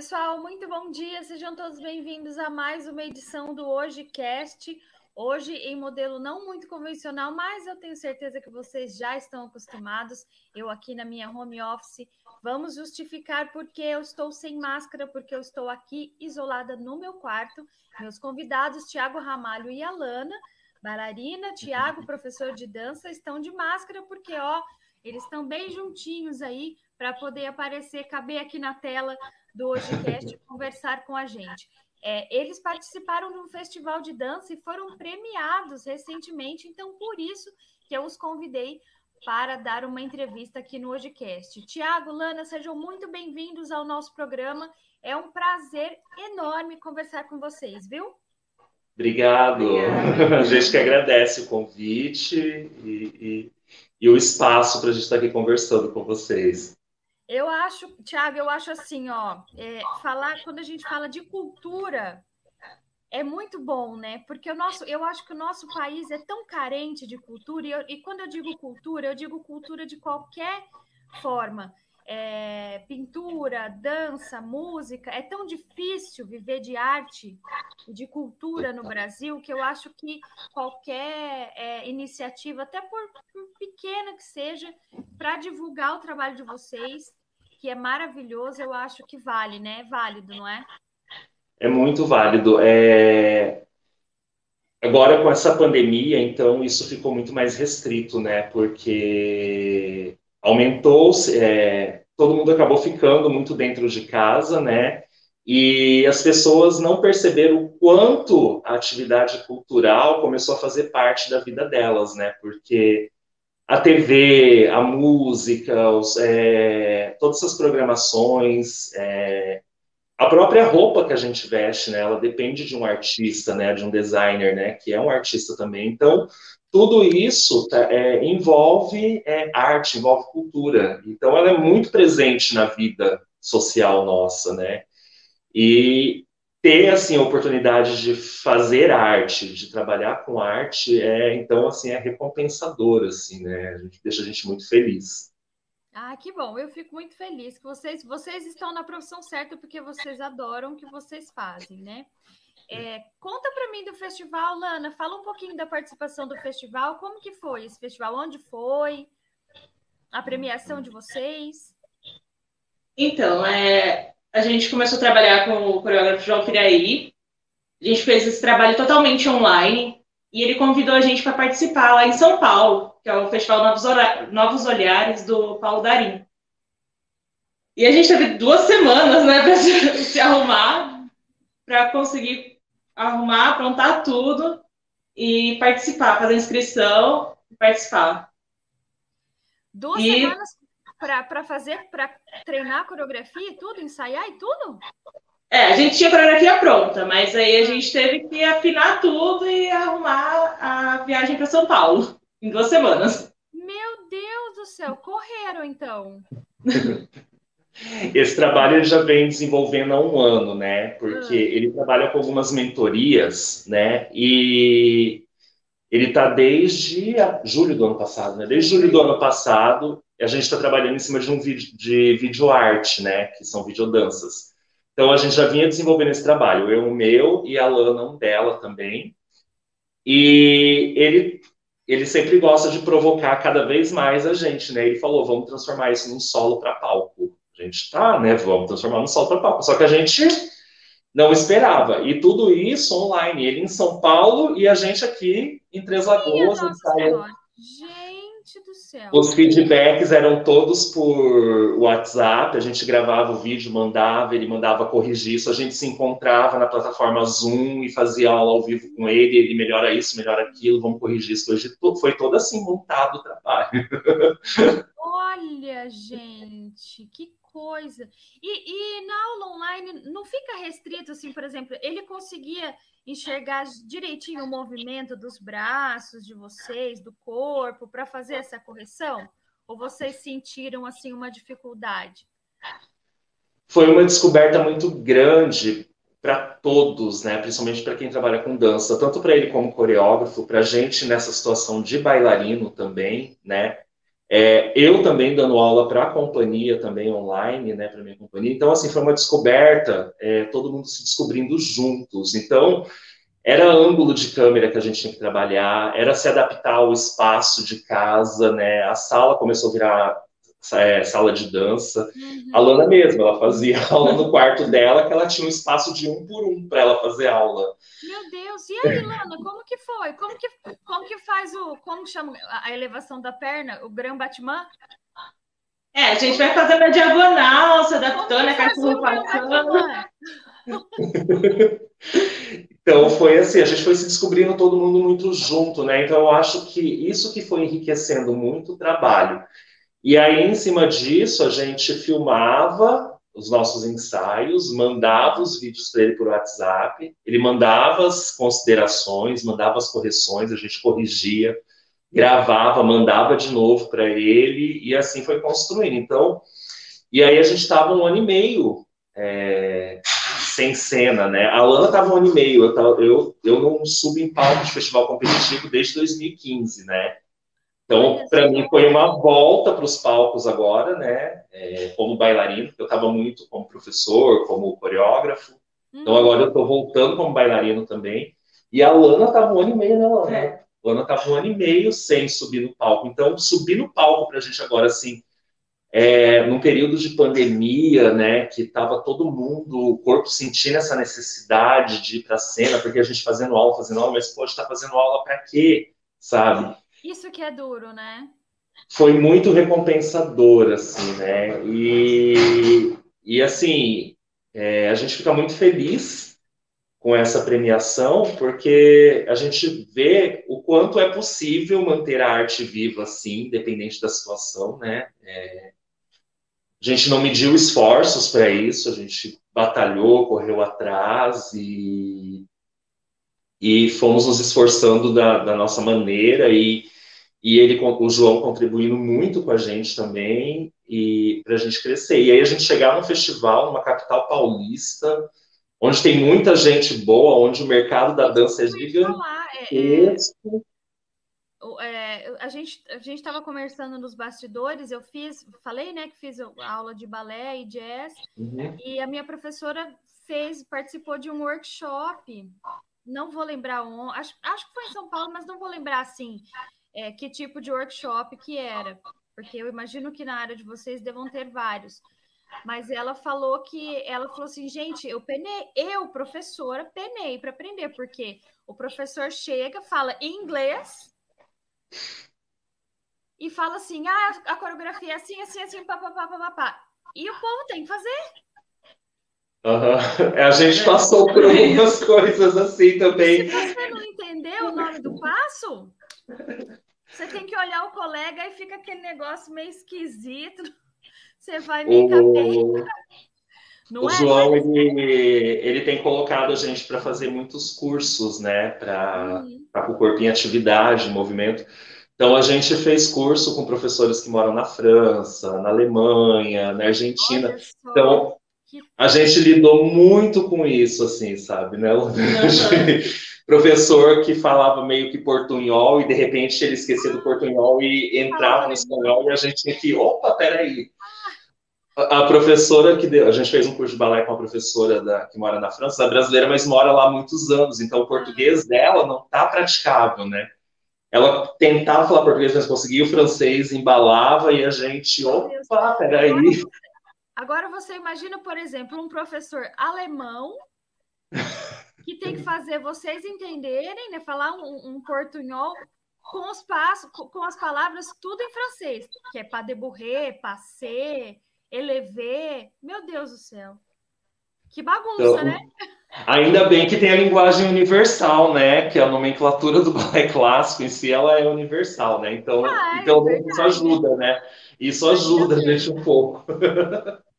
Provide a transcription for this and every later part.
Pessoal, muito bom dia. Sejam todos bem-vindos a mais uma edição do Hoje Cast. Hoje em modelo não muito convencional, mas eu tenho certeza que vocês já estão acostumados. Eu aqui na minha home office, vamos justificar porque eu estou sem máscara, porque eu estou aqui isolada no meu quarto. Meus convidados, Tiago Ramalho e Alana, bailarina, Tiago, professor de dança, estão de máscara porque, ó, eles estão bem juntinhos aí para poder aparecer, caber aqui na tela do HojeCast conversar com a gente. É, eles participaram de um festival de dança e foram premiados recentemente, então por isso que eu os convidei para dar uma entrevista aqui no HojeCast. Tiago, Lana, sejam muito bem-vindos ao nosso programa. É um prazer enorme conversar com vocês, viu? Obrigado. Obrigado. A gente que agradece o convite e, e, e o espaço para a gente estar aqui conversando com vocês. Eu acho, Tiago, eu acho assim, ó, é, falar quando a gente fala de cultura é muito bom, né? Porque o nosso, eu acho que o nosso país é tão carente de cultura e, eu, e quando eu digo cultura, eu digo cultura de qualquer forma. É, pintura, dança, música, é tão difícil viver de arte e de cultura no Brasil que eu acho que qualquer é, iniciativa, até por, por pequena que seja, para divulgar o trabalho de vocês, que é maravilhoso, eu acho que vale, né? É válido, não é? É muito válido. É... Agora, com essa pandemia, então, isso ficou muito mais restrito, né? Porque aumentou, é... todo mundo acabou ficando muito dentro de casa, né? E as pessoas não perceberam o quanto a atividade cultural começou a fazer parte da vida delas, né? Porque a TV, a música, os, é, todas essas programações, é, a própria roupa que a gente veste, né, ela depende de um artista, né, de um designer, né, que é um artista também. Então, tudo isso tá, é, envolve é, arte, envolve cultura. Então, ela é muito presente na vida social nossa, né? E ter assim a oportunidade de fazer arte, de trabalhar com arte, é então assim é recompensador assim, né? A gente deixa a gente muito feliz. Ah, que bom! Eu fico muito feliz que vocês vocês estão na profissão certa porque vocês adoram o que vocês fazem, né? É, conta para mim do festival, Lana. Fala um pouquinho da participação do festival. Como que foi esse festival? Onde foi? A premiação de vocês? Então, é, a gente começou a trabalhar com o coreógrafo João Piraí. A gente fez esse trabalho totalmente online e ele convidou a gente para participar lá em São Paulo, que é o Festival Novos, Novos Olhares do Paulo Darim. E a gente teve duas semanas né, para se, se arrumar, para conseguir arrumar, aprontar tudo e participar, fazer inscrição e participar. Duas e... semanas para fazer, para treinar a coreografia e tudo, ensaiar e tudo? É, a gente tinha a coreografia pronta, mas aí a gente teve que afinar tudo e arrumar a viagem para São Paulo em duas semanas. Meu Deus do céu, correram então. Esse trabalho ele já vem desenvolvendo há um ano, né? Porque ah. ele trabalha com algumas mentorias, né? E ele está desde julho do ano passado, né? Desde julho do ano passado, a gente está trabalhando em cima de um vídeo de vídeo arte, né? Que são videodanças. Então a gente já vinha desenvolvendo esse trabalho, eu o meu e a Lana um dela também. E ele ele sempre gosta de provocar cada vez mais a gente, né? Ele falou, vamos transformar isso num solo para palco. A gente tá, né? Vamos transformar num solo para palco. Só que a gente não esperava. E tudo isso online. Ele em São Paulo e a gente aqui em Três Lagoas. Do céu. Os feedbacks eram todos por WhatsApp. A gente gravava o vídeo, mandava, ele mandava corrigir isso. A gente se encontrava na plataforma Zoom e fazia aula ao vivo com ele. Ele melhora isso, melhora aquilo, vamos corrigir isso. Hoje foi todo assim montado o trabalho. Olha, gente, que coisa. E, e, na aula online não fica restrito, assim, por exemplo, ele conseguia enxergar direitinho o movimento dos braços de vocês, do corpo, para fazer essa correção? Ou vocês sentiram, assim, uma dificuldade? Foi uma descoberta muito grande para todos, né? Principalmente para quem trabalha com dança, tanto para ele como coreógrafo, para a gente nessa situação de bailarino também, né? É, eu também dando aula para a companhia, também online, né, para minha companhia. Então, assim, foi uma descoberta, é, todo mundo se descobrindo juntos. Então, era ângulo de câmera que a gente tinha que trabalhar, era se adaptar ao espaço de casa, né? A sala começou a virar sala de dança. Uhum. A Lana mesmo, ela fazia aula no quarto dela, que ela tinha um espaço de um por um para ela fazer aula. Meu Deus, e aí, Lana, como que foi? Como que, como que faz o. Como chama a elevação da perna? O Gran Batman? É, a gente vai fazendo a diagonal, se adaptando a cartolocação. Então foi assim, a gente foi se descobrindo todo mundo muito junto, né? Então eu acho que isso que foi enriquecendo muito o trabalho. E aí, em cima disso, a gente filmava os nossos ensaios, mandava os vídeos para ele por WhatsApp, ele mandava as considerações, mandava as correções, a gente corrigia, gravava, mandava de novo para ele, e assim foi construindo. Então, e aí a gente estava um ano e meio é, sem cena, né? A Lana estava um ano e meio, eu, tava, eu, eu não subo em palco de festival competitivo desde 2015, né? Então, para mim, foi uma volta para os palcos agora, né? É, como bailarino, eu estava muito como professor, como coreógrafo. Então, uhum. agora eu estou voltando como bailarino também. E a Lana estava um ano e meio, né, Lana? É. A Lana estava um ano e meio sem subir no palco. Então, subir no palco para a gente agora, assim, é, num período de pandemia, né, que estava todo mundo, o corpo sentindo essa necessidade de ir para a cena, porque a gente fazendo aula, fazendo aula, mas pode estar tá fazendo aula para quê, sabe? Isso que é duro, né? Foi muito recompensador, assim, né? E, e assim, é, a gente fica muito feliz com essa premiação, porque a gente vê o quanto é possível manter a arte viva assim, independente da situação, né? É, a gente não mediu esforços para isso, a gente batalhou, correu atrás e, e fomos nos esforçando da, da nossa maneira e e ele, o João contribuindo muito com a gente também e para a gente crescer. E aí a gente chegar num festival, numa capital paulista, onde tem muita gente boa, onde o mercado da dança é gigantesco. É, é, é, a gente a gente estava conversando nos bastidores. Eu fiz, falei, né, que fiz aula de balé e jazz. Uhum. E a minha professora fez, participou de um workshop. Não vou lembrar um, acho, acho que foi em São Paulo, mas não vou lembrar assim é, que tipo de workshop que era, porque eu imagino que na área de vocês devam ter vários. Mas ela falou que ela falou assim, gente, eu penei, eu, professora, penei para aprender, porque o professor chega, fala inglês e fala assim: ah, a coreografia é assim, assim, assim, papapá, papapá. E o povo tem que fazer. Uhum. A gente passou por algumas coisas assim também. Se você não entendeu o nome do passo, você tem que olhar o colega e fica aquele negócio meio esquisito. Você vai meio o... Não o é, João, ele, ele tem colocado a gente para fazer muitos cursos, né? Para uhum. o corpo em atividade, em movimento. Então, a gente fez curso com professores que moram na França, na Alemanha, na Argentina. Então, a gente lidou muito com isso, assim, sabe, né? Uhum. professor que falava meio que portunhol e de repente ele esquecia do portunhol e entrava no espanhol e a gente tinha que, opa, peraí. A, a professora que deu, a gente fez um curso de balé com a professora da, que mora na França, é brasileira, mas mora lá há muitos anos, então o português dela não tá praticável, né? Ela tentava falar português, mas conseguia o francês, embalava e a gente, opa, peraí. Agora você imagina, por exemplo, um professor alemão que tem que fazer vocês entenderem, né? Falar um, um portunhol com os passos, com as palavras tudo em francês, que é pas de bourrer, passer, elever. Meu Deus do céu. Que bagunça, então, né? Ainda bem que tem a linguagem universal, né? Que a nomenclatura do balé clássico em si ela é universal, né? Então, ah, é então isso ajuda, né? Isso ajuda a gente um pouco.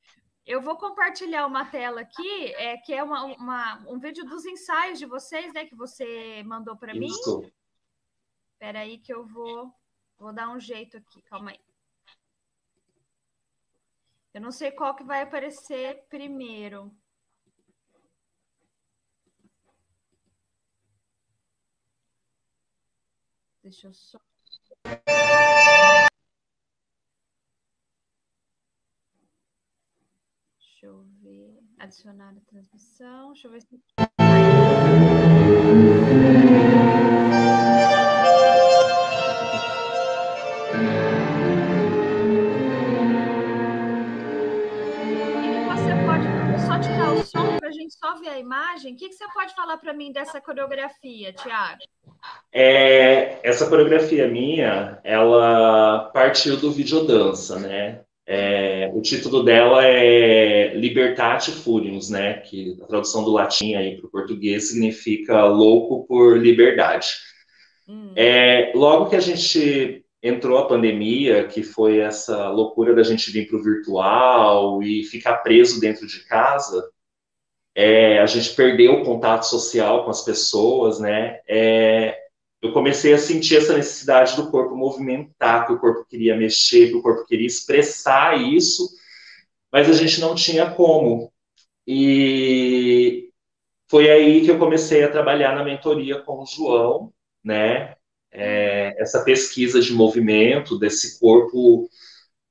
Eu vou compartilhar uma tela aqui, é, que é uma, uma, um vídeo dos ensaios de vocês, né? Que você mandou para mim. Espera aí que eu vou, vou dar um jeito aqui, calma aí. Eu não sei qual que vai aparecer primeiro. Deixa eu só. Adicionar a transmissão. Deixa eu ver se. Só ver a imagem? O que, que você pode falar para mim dessa coreografia, Tiago? É, essa coreografia minha, ela partiu do videodança, né? É, o título dela é Libertate Furiums, né? Que a tradução do latim aí para o português significa louco por liberdade. Hum. É, logo que a gente entrou a pandemia, que foi essa loucura da gente vir para o virtual e ficar preso dentro de casa, é, a gente perdeu o contato social com as pessoas, né? É, eu comecei a sentir essa necessidade do corpo movimentar, que o corpo queria mexer, que o corpo queria expressar isso, mas a gente não tinha como. E foi aí que eu comecei a trabalhar na mentoria com o João, né? É, essa pesquisa de movimento, desse corpo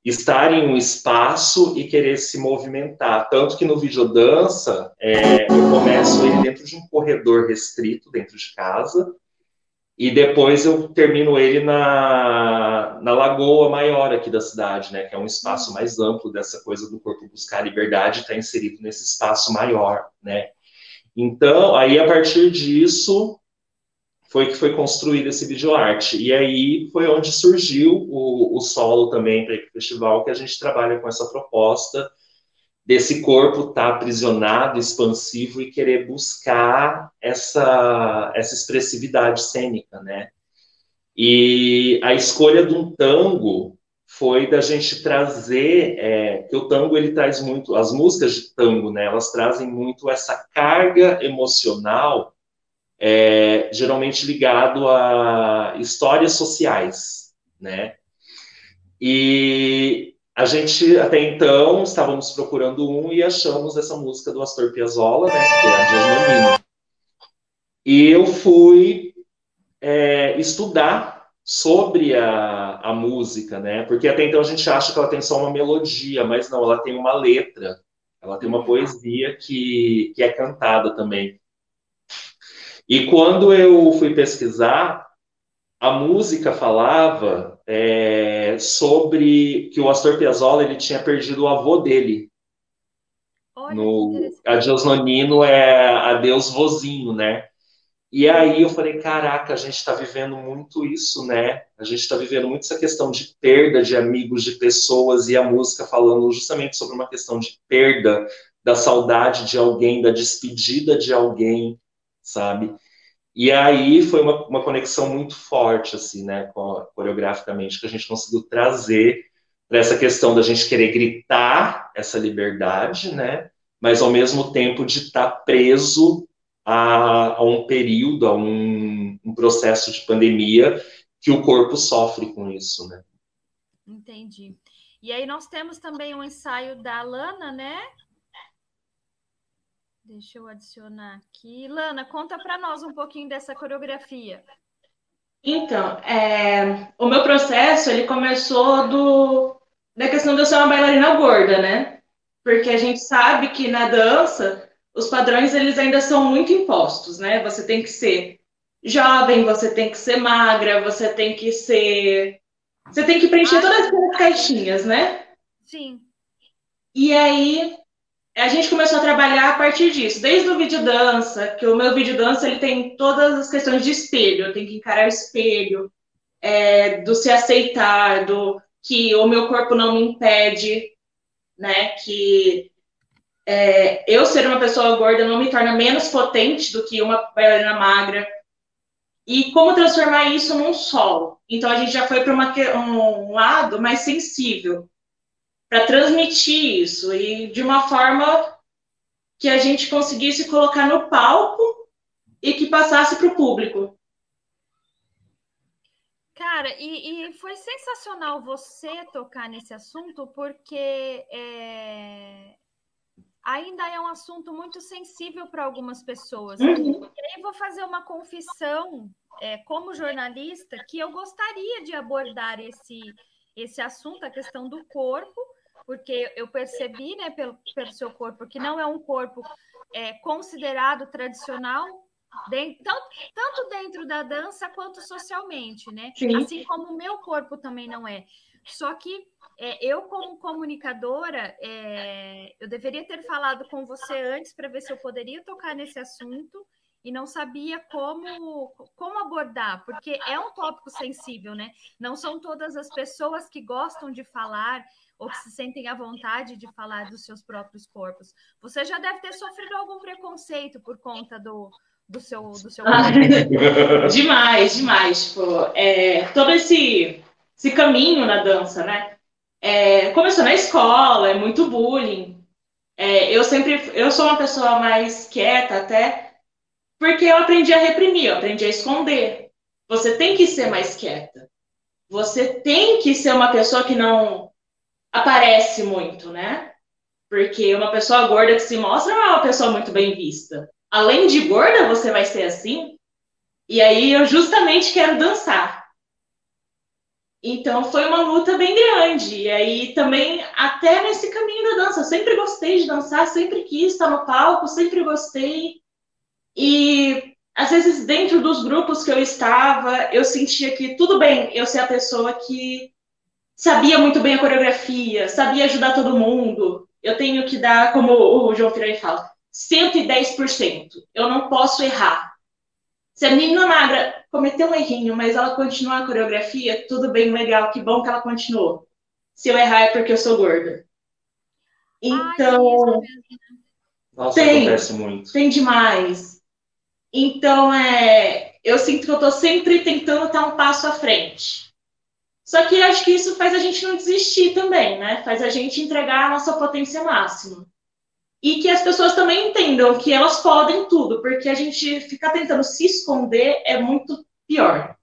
estar em um espaço e querer se movimentar. Tanto que no videodança, é, eu começo ele dentro de um corredor restrito, dentro de casa, e depois eu termino ele na, na Lagoa Maior aqui da cidade, né? Que é um espaço mais amplo dessa coisa do corpo buscar liberdade, está inserido nesse espaço maior, né? Então, aí a partir disso foi que foi construído esse videoarte. E aí foi onde surgiu o, o solo também para o festival, que a gente trabalha com essa proposta desse corpo estar tá aprisionado, expansivo e querer buscar essa, essa expressividade cênica, né? E a escolha de um tango foi da gente trazer, é, que o tango ele traz muito, as músicas de tango, né? Elas trazem muito essa carga emocional, é, geralmente ligado a histórias sociais, né? E a gente, até então, estávamos procurando um e achamos essa música do Astor Piazzolla, né, que é a Dias E eu fui é, estudar sobre a, a música, né, porque até então a gente acha que ela tem só uma melodia, mas não, ela tem uma letra, ela tem uma poesia que, que é cantada também. E quando eu fui pesquisar, a música falava é, sobre que o Astor Piazzolla ele tinha perdido o avô dele. Olha, no Adeus Nonino é adeus vozinho, né? E aí eu falei, caraca, a gente está vivendo muito isso, né? A gente está vivendo muito essa questão de perda de amigos, de pessoas, e a música falando justamente sobre uma questão de perda da saudade de alguém, da despedida de alguém, sabe? E aí foi uma, uma conexão muito forte, assim, né, coreograficamente, que a gente conseguiu trazer para essa questão da gente querer gritar essa liberdade, né, mas ao mesmo tempo de estar tá preso a, a, um período, a um, um processo de pandemia que o corpo sofre com isso, né. Entendi. E aí nós temos também um ensaio da Lana, né? Deixa eu adicionar aqui. Lana, conta para nós um pouquinho dessa coreografia. Então, é, o meu processo ele começou do, da questão de eu ser uma bailarina gorda, né? Porque a gente sabe que na dança os padrões eles ainda são muito impostos, né? Você tem que ser jovem, você tem que ser magra, você tem que ser, você tem que preencher todas as caixinhas, né? Sim. E aí a gente começou a trabalhar a partir disso, desde o vídeo dança, que o meu vídeo dança ele tem todas as questões de espelho, eu tenho que encarar o espelho, é, do se aceitar, do que o meu corpo não me impede, né? Que é, eu ser uma pessoa gorda não me torna menos potente do que uma bailarina magra. E como transformar isso num solo? Então a gente já foi para um lado mais sensível, para transmitir isso e de uma forma que a gente conseguisse colocar no palco e que passasse para o público. Cara, e, e, foi sensacional você tocar nesse assunto, porque é, ainda é um assunto muito sensível para algumas pessoas. Uhum. E aí vou fazer uma confissão, é, como jornalista, que eu gostaria de abordar esse, esse assunto, a questão do corpo, porque eu percebi, né, pelo, pelo seu corpo, que não é um corpo é, considerado tradicional, dentro, tanto, tanto, dentro da dança quanto socialmente, né? Sim. Assim como o meu corpo também não é. Só que é, eu, como comunicadora, é, eu deveria ter falado com você antes para ver se eu poderia tocar nesse assunto e não sabia como, como abordar, porque é um tópico sensível, né? Não são todas as pessoas que gostam de falar ou que se sentem à vontade de falar dos seus próprios corpos. Você já deve ter sofrido algum preconceito por conta do, do seu, do seu ah, demais, demais. Tipo, é, todo esse, esse caminho na dança, né? É, começou na escola, é muito bullying. É, eu sempre, eu sou uma pessoa mais quieta até, porque eu aprendi a reprimir, eu aprendi a esconder. Você tem que ser mais quieta. Você tem que ser uma pessoa que não aparece muito, né? Porque uma pessoa gorda que se mostra não é uma pessoa muito bem vista. Além de gorda, você vai ser assim. E aí eu justamente quero dançar. Então foi uma luta bem grande. E aí também, até nesse caminho da dança, eu sempre gostei de dançar, sempre quis estar no palco, sempre gostei. E às vezes, dentro dos grupos que eu estava, eu sentia que tudo bem eu ser a pessoa que sabia muito bem a coreografia, sabia ajudar todo mundo. Eu tenho que dar, como o João Firani fala, 110%. Eu não posso errar. Se a menina magra cometeu um errinho, mas ela continua a coreografia, tudo bem, legal, que bom que ela continuou. Se eu errar é porque eu sou gorda. Então. Ai, Nossa, tem, acontece muito. Tem demais. Então, é, eu sinto que eu estou sempre tentando estar um passo à frente. Só que acho que isso faz a gente não desistir também, né? Faz a gente entregar a nossa potência máxima. E que as pessoas também entendam que elas podem tudo, porque a gente ficar tentando se esconder é muito pior.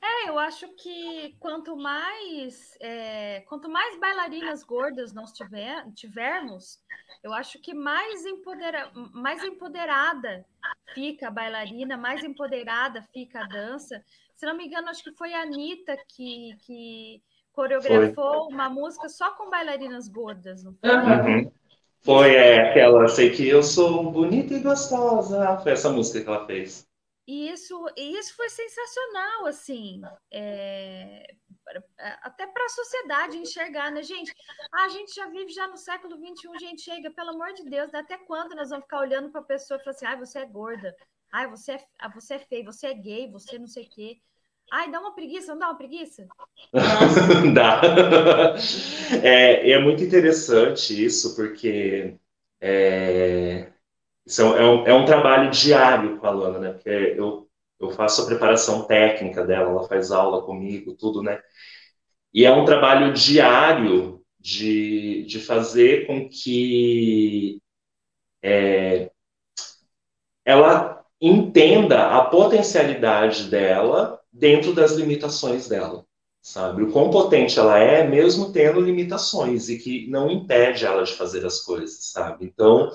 É, eu acho que quanto mais é, quanto mais bailarinas gordas nós tiver, tivermos, eu acho que mais, empodera, mais empoderada fica a bailarina, mais empoderada fica a dança, se não me engano, acho que foi a Anitta que, que coreografou foi. uma música só com bailarinas gordas, não foi? Uhum. Foi é, aquela, sei que eu sou bonita e gostosa. Foi essa música que ela fez. E isso, isso foi sensacional, assim. É, até para a sociedade enxergar, né, gente? Ah, a gente já vive já no século XXI, gente, chega, pelo amor de Deus, até quando nós vamos ficar olhando para a pessoa e falar assim, ah, você é gorda, Ai, você é, ah, você é feio, você é gay, você não sei o quê. Ai, dá uma preguiça, não dá uma preguiça? dá. É, é muito interessante isso, porque é, isso é, um, é um trabalho diário com a Lana, né? Porque eu, eu faço a preparação técnica dela, ela faz aula comigo, tudo, né? E é um trabalho diário de, de fazer com que é, ela entenda a potencialidade dela dentro das limitações dela, sabe? O quão potente ela é, mesmo tendo limitações e que não impede ela de fazer as coisas, sabe? Então,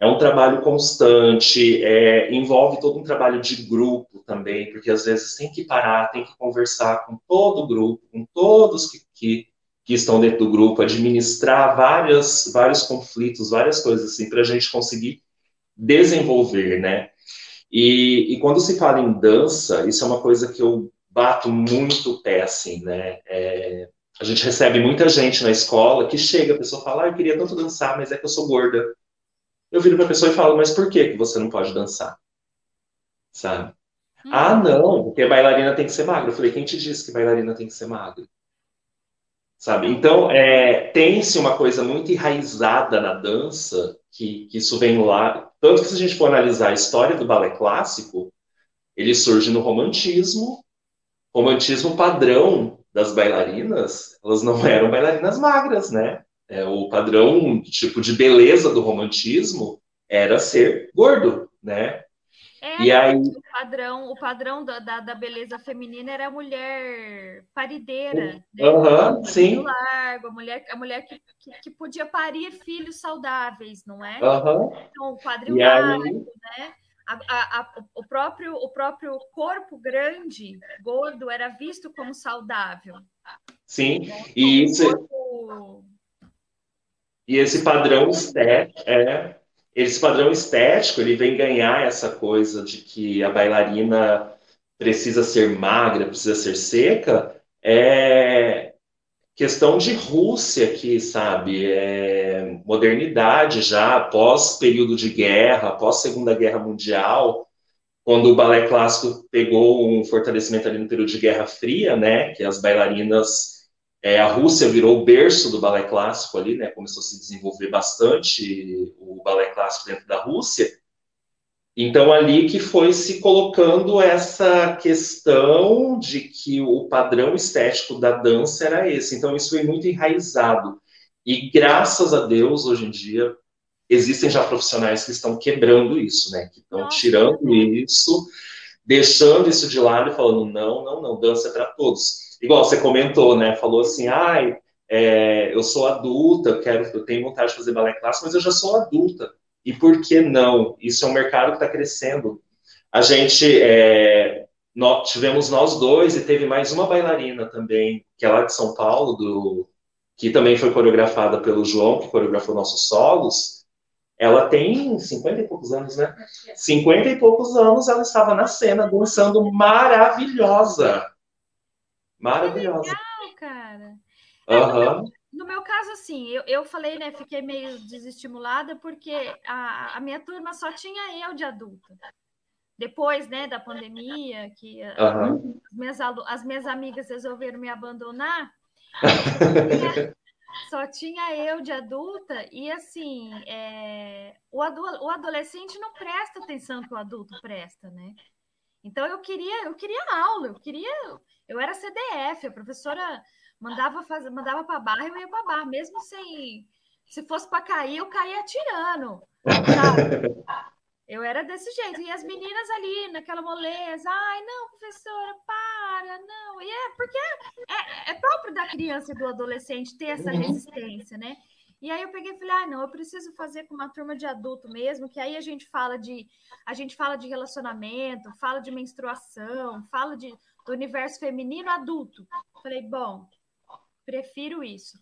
é um trabalho constante, é, envolve todo um trabalho de grupo também, porque às vezes tem que parar, tem que conversar com todo o grupo, com todos que, que, que estão dentro do grupo, administrar várias, vários conflitos, várias coisas assim, para a gente conseguir desenvolver, né? E, e, quando se fala em dança, isso é uma coisa que eu bato muito o pé, assim, né? É, a gente recebe muita gente na escola que chega, a pessoa fala, ah, eu queria tanto dançar, mas é que eu sou gorda. Eu viro para a pessoa e falo, mas por que, que você não pode dançar? Sabe? Hum. Ah, não, porque bailarina tem que ser magra. Eu falei, quem te disse que bailarina tem que ser magra? Sabe? Então, é, tem-se uma coisa muito enraizada na dança, que, que isso vem lá, tanto que se a gente for analisar a história do balé clássico, ele surge no romantismo, romantismo padrão das bailarinas, elas não eram bailarinas magras, né? É, o padrão tipo de beleza do romantismo era ser gordo, né? É, e aí... o padrão, o padrão da, da, da, beleza feminina era a mulher parideira, né? Uhum, sim. largo, a mulher, a mulher que, que, que, podia parir filhos saudáveis, não é? Uhum. Então, o quadril largo, aí... né? A, a, a, o, próprio, o próprio corpo grande, gordo, era visto como saudável. Sim, e isso. E esse padrão estético, é, esse padrão estético, ele vem ganhar essa coisa de que a bailarina precisa ser magra, precisa ser seca, é questão de Rússia aqui, sabe? É modernidade já, pós período de guerra, pós Segunda Guerra Mundial, quando o balé clássico pegou um fortalecimento ali no período de Guerra Fria, né? Que as bailarinas é, a Rússia virou o berço do balé clássico ali, né? Começou a se desenvolver bastante o balé clássico dentro da Rússia. Então, ali que foi se colocando essa questão de que o padrão estético da dança era esse. Então, isso foi muito enraizado. E graças a Deus, hoje em dia, existem já profissionais que estão quebrando isso, né? Que estão tirando isso, deixando isso de lado e falando: não, não, não, dança é para todos igual você comentou, né? Falou assim, ai, é, eu sou adulta, eu quero, eu tenho vontade de fazer balé clássico, mas eu já sou adulta. E por que não? Isso é um mercado que está crescendo. A gente é, nós, tivemos nós dois e teve mais uma bailarina também, que é lá de São Paulo, do, que também foi coreografada pelo João, que coreografou nossos solos. Ela tem 50 e poucos anos, né? 50 e poucos anos ela estava na cena dançando maravilhosa. Maravilhosa. Que legal, cara. Uhum. no, no, meu caso, assim, eu, eu falei, né? Fiquei meio desestimulada porque a, a minha turma só tinha eu de adulta. Depois, né, da pandemia, que uhum. as, minhas, as minhas amigas resolveram me abandonar, só tinha eu de adulta e assim é, o, adu o adolescente não presta atenção que o adulto presta, né? Então eu queria eu queria aula, eu queria eu era CDF, a professora mandava fazer, mandava para barra, eu ia para barra, mesmo sem se fosse para cair, eu caía atirando. Sabe? Eu era desse jeito. E as meninas ali, naquela moleza, ai, não, professora, para, não. E é porque é, é próprio da criança e do adolescente ter essa uhum. resistência, né? E aí eu peguei e falei, ah, não, eu preciso fazer com uma turma de adulto mesmo, que aí a gente fala de a gente fala de relacionamento, fala de menstruação, fala de do universo feminino adulto. Falei, bom, prefiro isso.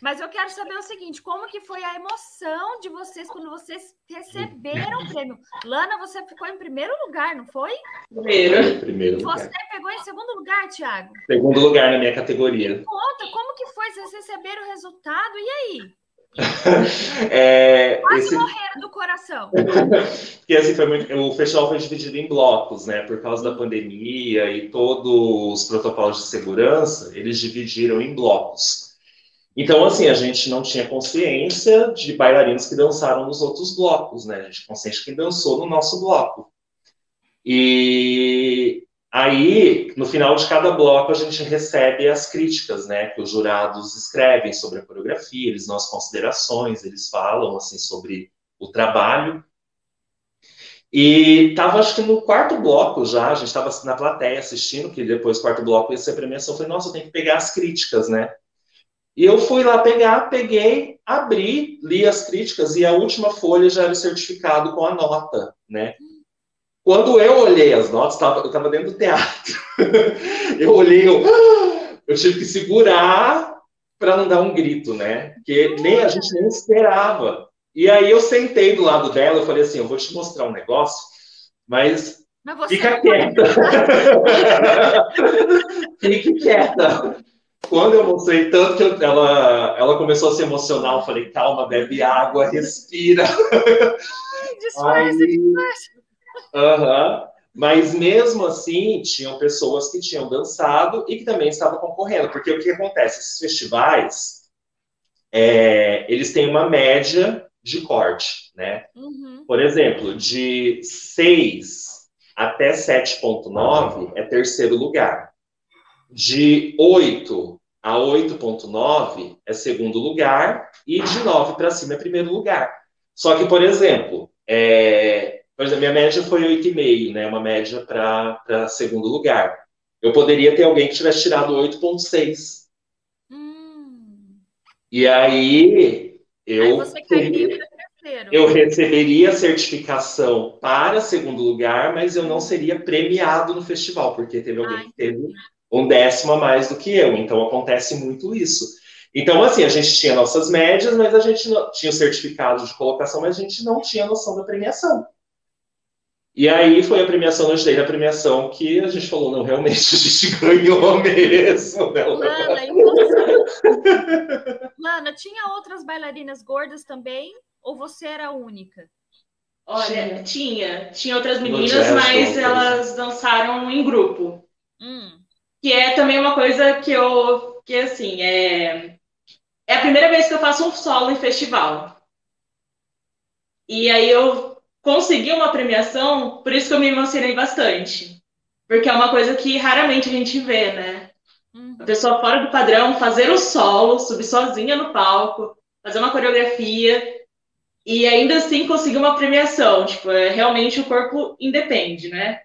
Mas eu quero saber o seguinte: como que foi a emoção de vocês quando vocês receberam o prêmio? Lana, você ficou em primeiro lugar, não foi? Primeiro. primeiro você lugar. pegou em segundo lugar, Thiago? Segundo lugar na minha categoria. Me conta, como que foi? Vocês receberam o resultado? E aí? É, Quase esse... morreram do coração. Porque assim, foi muito... o festival foi dividido em blocos, né? Por causa da pandemia e todos os protocolos de segurança, eles dividiram em blocos. Então, assim, a gente não tinha consciência de bailarinos que dançaram nos outros blocos, né? A gente consciente quem dançou no nosso bloco. E Aí, no final de cada bloco, a gente recebe as críticas, né, que os jurados escrevem sobre a coreografia, eles dão as considerações, eles falam, assim, sobre o trabalho. E tava, acho que no quarto bloco já, a gente estava na plateia assistindo, que depois quarto bloco ia ser a premiação, eu falei, nossa, eu tenho que pegar as críticas, né? E eu fui lá pegar, peguei, abri, li as críticas, e a última folha já era o certificado com a nota, né? Quando eu olhei as notas, tava, eu estava dentro do teatro. eu olhei, eu, eu tive que segurar para não dar um grito, né? Porque nem a gente nem esperava. E aí eu sentei do lado dela, eu falei assim, eu vou te mostrar um negócio, mas, mas fica quieta. Fique quieta. Quando eu mostrei tanto que eu, ela, ela começou a se emocionar, eu falei, calma, bebe água, respira. Ai, disfarça, aí, disfarça. Uhum. Mas mesmo assim, tinham pessoas que tinham dançado e que também estavam concorrendo. Porque o que acontece? Esses festivais, é, eles têm uma média de corte, né? Uhum. Por exemplo, de 6 até 7.9 é terceiro lugar. De 8 a 8.9 é segundo lugar. E de 9 para cima é primeiro lugar. Só que, por exemplo, é, por exemplo, minha média foi 8,5, né? Uma média para segundo lugar. Eu poderia ter alguém que tivesse tirado 8,6. Hum. E aí eu. Aí eu receberia a certificação para segundo lugar, mas eu não seria premiado no festival, porque teve alguém Ai. que teve um décimo a mais do que eu. Então acontece muito isso. Então, assim, a gente tinha nossas médias, mas a gente não, tinha o certificado de colocação, mas a gente não tinha noção da premiação. E aí foi a premiação, no day da premiação, que a gente falou, não, realmente a gente ganhou mesmo. Né? Lana? Lana, tinha outras bailarinas gordas também? Ou você era a única? Olha, tinha. Tinha outras meninas, mas elas dançaram em grupo. Hum. Que é também uma coisa que eu. Que assim, é. É a primeira vez que eu faço um solo em festival. E aí eu consegui uma premiação, por isso que eu me emocionei bastante. Porque é uma coisa que raramente a gente vê, né? Uhum. A pessoa fora do padrão fazer o solo, subir sozinha no palco, fazer uma coreografia e ainda assim conseguir uma premiação. Tipo, é, realmente o corpo independe, né?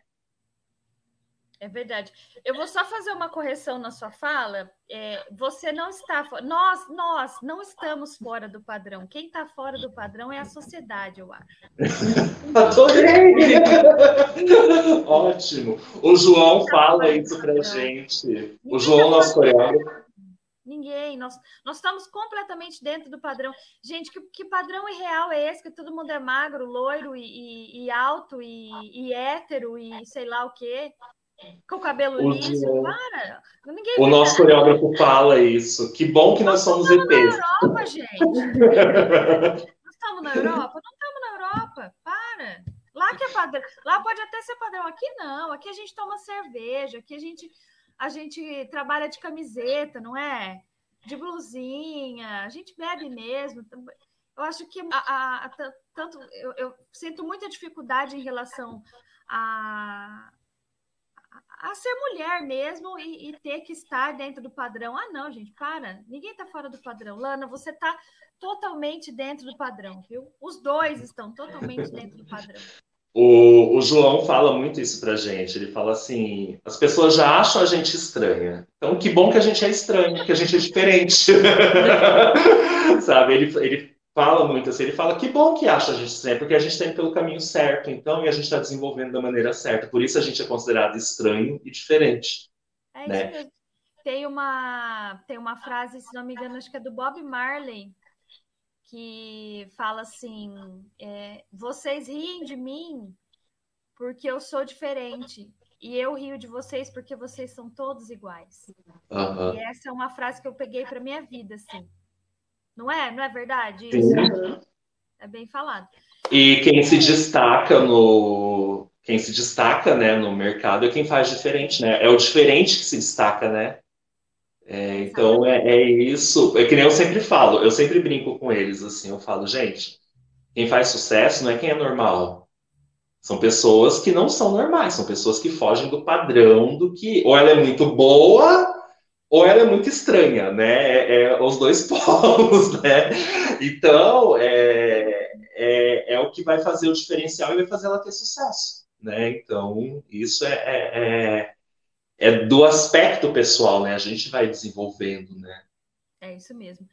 É verdade. Eu vou só fazer uma correção na sua fala. É, você não está nós nós não estamos fora do padrão. Quem está fora do padrão é a sociedade, eu acho. Ótimo. O João tá fala isso para gente. O João, tá nosso coreógrafo. Ninguém, nós, nós estamos completamente dentro do padrão. Gente, que, que padrão irreal é esse? Que todo mundo é magro, loiro e, e, e alto e, e hétero e sei lá o quê com o cabelo o liso, para. Ninguém o nosso coreógrafo fala isso. Que bom que nós, nós somos ETs. Nós estamos na Europa, gente. nós estamos na Europa? Não estamos na Europa. Para. Lá que é padrão. Lá pode até ser padrão. Aqui não. Aqui a gente toma cerveja. Aqui a gente, a gente trabalha de camiseta, não é? De blusinha. A gente bebe mesmo. Eu acho que a, a tanto eu, eu sinto muita dificuldade em relação a a ser mulher mesmo e, e, ter que estar dentro do padrão. Ah, não, gente, para. Ninguém está fora do padrão. Lana, você está totalmente dentro do padrão, viu? Os dois estão totalmente dentro do padrão. O, o João fala muito isso pra gente. Ele fala assim: as pessoas já acham a gente estranha. Então, que bom que a gente é estranho, que a gente é diferente. Sabe? Ele, ele fala muito assim, ele fala que bom que acha a gente sempre, porque a gente está indo pelo caminho certo, então, e a gente está desenvolvendo da maneira certa. Por isso a gente é considerado estranho e diferente. É né? isso. Tem uma, tem uma frase, se não me engano, acho que é do Bob Marley, que fala assim: é, vocês riem de mim porque eu sou diferente. E eu rio de vocês porque vocês são todos iguais. Uhum. E essa é uma frase que eu peguei para minha vida, assim. Não é? Não é verdade? É bem falado. E quem se destaca no quem se destaca, né, no mercado é quem faz diferente, né? É o diferente que se destaca, né? É, então é, é, isso. É que nem eu sempre falo. Eu sempre brinco com eles assim. Eu falo, gente, quem faz sucesso não é quem é normal. São pessoas que não são normais. São pessoas que fogem do padrão do que ou ela é muito boa ou ela é muito estranha, né? É, é os dois polos, né? Então, é, é, é, o que vai fazer o diferencial e vai fazer ela ter sucesso, né? Então, isso é, é, é, é do aspecto pessoal, né? A gente vai desenvolvendo, né? É isso mesmo.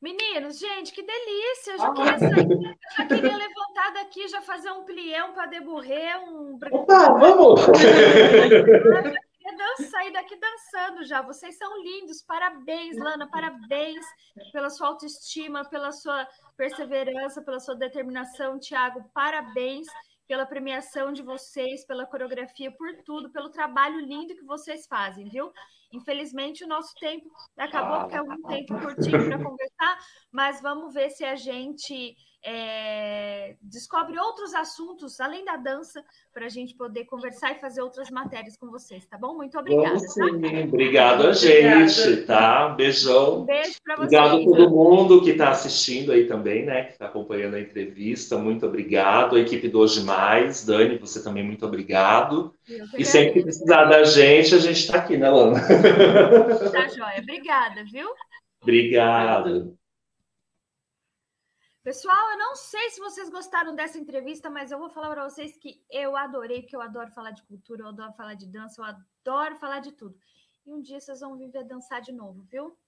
Meninos, gente, que delícia! Eu já, ah, queria, sair, já queria levantar daqui, já fazer um plié, um pas de bourré, um... Opa, vamos! queria sair daqui dançando já. Vocês são lindos. Parabéns, Lana. Parabéns pela sua autoestima, pela sua perseverança, pela sua determinação. Tiago, parabéns pela premiação de vocês, pela coreografia, por tudo, pelo trabalho lindo que vocês fazem, viu? Infelizmente, o nosso tempo acabou, porque é um tempo curtinho para conversar, mas vamos ver se a gente é, descobre outros assuntos além da dança para a gente poder conversar e fazer outras matérias com vocês, tá bom? Muito obrigada. Vamos tá? sim. Obrigado a gente, Obrigada. tá? Beijão. Um beijo para vocês. Obrigado a todo mundo que está assistindo aí também, né? Que está acompanhando a entrevista. Muito obrigado. A equipe do Hoje Mais. Dani, você também muito obrigado. E sempre que precisar da gente, a gente está aqui, né, Lana? Tá joia. Obrigada, viu? Obrigado. Pessoal, eu não sei se vocês gostaram dessa entrevista, mas eu vou falar para vocês que eu adorei, porque eu adoro falar de cultura, eu adoro falar de dança, eu adoro falar de tudo. E um dia vocês vão vir ver dançar de novo, viu?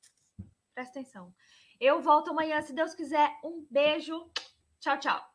Presta atenção. Eu volto amanhã, se Deus quiser. Um beijo. Tchau, tchau.